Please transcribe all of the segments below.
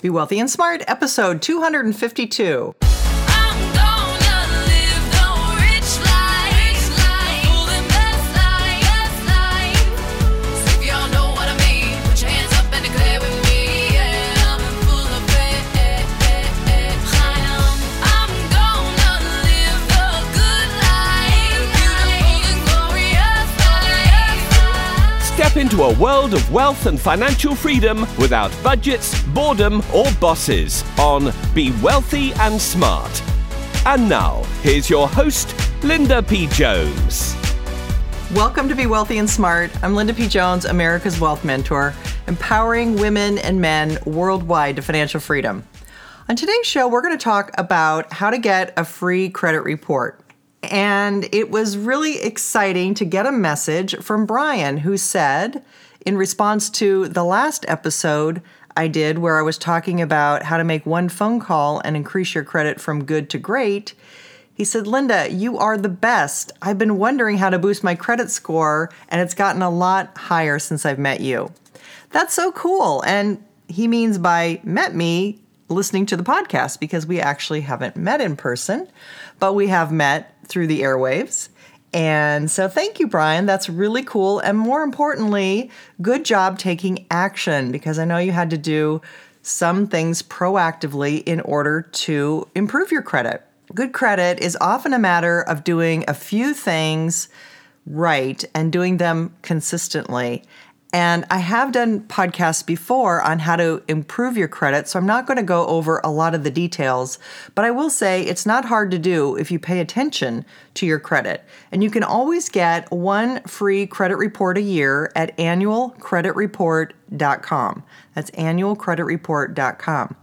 Be Wealthy and Smart, episode 252. Into a world of wealth and financial freedom without budgets, boredom, or bosses on Be Wealthy and Smart. And now, here's your host, Linda P. Jones. Welcome to Be Wealthy and Smart. I'm Linda P. Jones, America's Wealth Mentor, empowering women and men worldwide to financial freedom. On today's show, we're going to talk about how to get a free credit report. And it was really exciting to get a message from Brian who said, in response to the last episode I did where I was talking about how to make one phone call and increase your credit from good to great, he said, Linda, you are the best. I've been wondering how to boost my credit score, and it's gotten a lot higher since I've met you. That's so cool. And he means by met me listening to the podcast because we actually haven't met in person, but we have met through the airwaves. And so thank you, Brian. That's really cool. And more importantly, good job taking action because I know you had to do some things proactively in order to improve your credit. Good credit is often a matter of doing a few things right and doing them consistently. And I have done podcasts before on how to improve your credit, so I'm not going to go over a lot of the details, but I will say it's not hard to do if you pay attention to your credit. And you can always get one free credit report a year at annualcreditreport.com. That's annualcreditreport.com.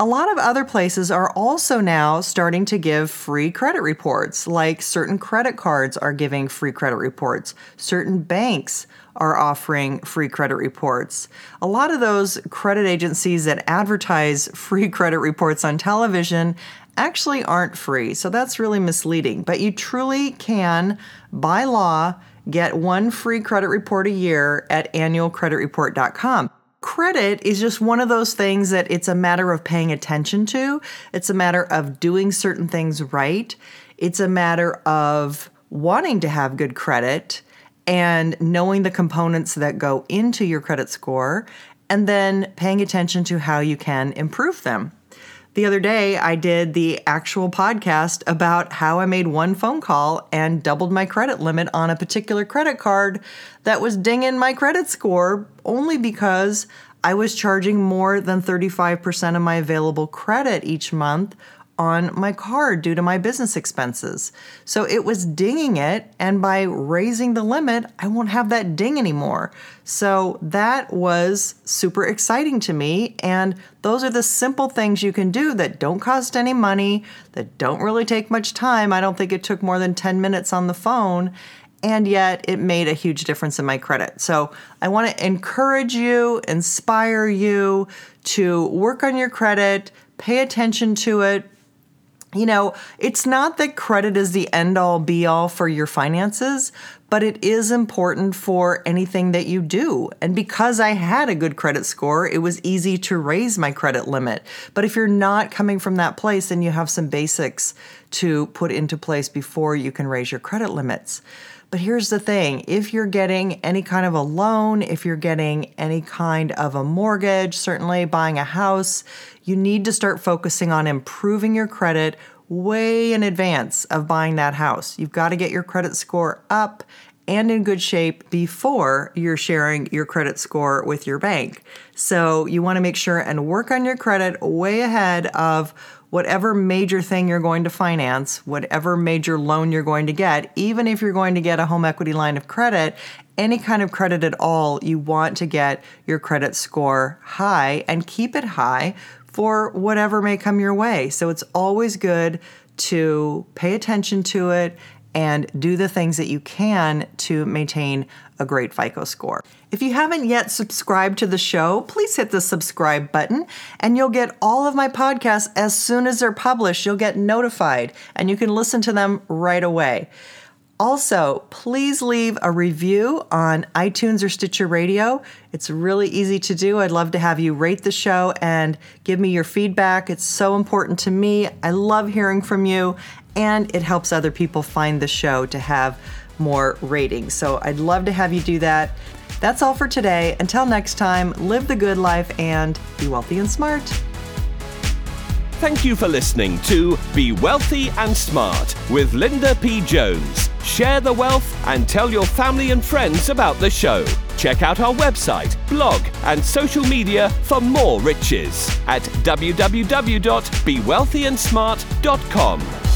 A lot of other places are also now starting to give free credit reports, like certain credit cards are giving free credit reports, certain banks are offering free credit reports. A lot of those credit agencies that advertise free credit reports on television actually aren't free, so that's really misleading. But you truly can, by law, get one free credit report a year at annualcreditreport.com. Credit is just one of those things that it's a matter of paying attention to. It's a matter of doing certain things right. It's a matter of wanting to have good credit and knowing the components that go into your credit score and then paying attention to how you can improve them. The other day, I did the actual podcast about how I made one phone call and doubled my credit limit on a particular credit card that was dinging my credit score only because I was charging more than 35% of my available credit each month on my card due to my business expenses. So it was dinging it, and by raising the limit, I won't have that ding anymore. So that was super exciting to me. And those are the simple things you can do that don't cost any money, that don't really take much time. I don't think it took more than 10 minutes on the phone. And yet it made a huge difference in my credit. So I want to encourage you, inspire you to work on your credit, pay attention to it, you know, it's not that credit is the end all be all for your finances, but it is important for anything that you do. And because I had a good credit score, it was easy to raise my credit limit. But if you're not coming from that place, then you have some basics to put into place before you can raise your credit limits. But here's the thing if you're getting any kind of a loan, if you're getting any kind of a mortgage, certainly buying a house, you need to start focusing on improving your credit way in advance of buying that house. You've got to get your credit score up and in good shape before you're sharing your credit score with your bank. So you want to make sure and work on your credit way ahead of whatever major thing you're going to finance, whatever major loan you're going to get, even if you're going to get a home equity line of credit, any kind of credit at all, you want to get your credit score high and keep it high for whatever may come your way. So it's always good to pay attention to it and do the things that you can to maintain a great FICO score. If you haven't yet subscribed to the show, please hit the subscribe button and you'll get all of my podcasts as soon as they're published. You'll get notified and you can listen to them right away. Also, please leave a review on iTunes or Stitcher Radio. It's really easy to do. I'd love to have you rate the show and give me your feedback. It's so important to me. I love hearing from you, and it helps other people find the show to have more ratings. So I'd love to have you do that. That's all for today. Until next time, live the good life and be wealthy and smart. Thank you for listening to Be Wealthy and Smart with Linda P. Jones. Share the wealth and tell your family and friends about the show. Check out our website, blog, and social media for more riches at www.bewealthyandsmart.com.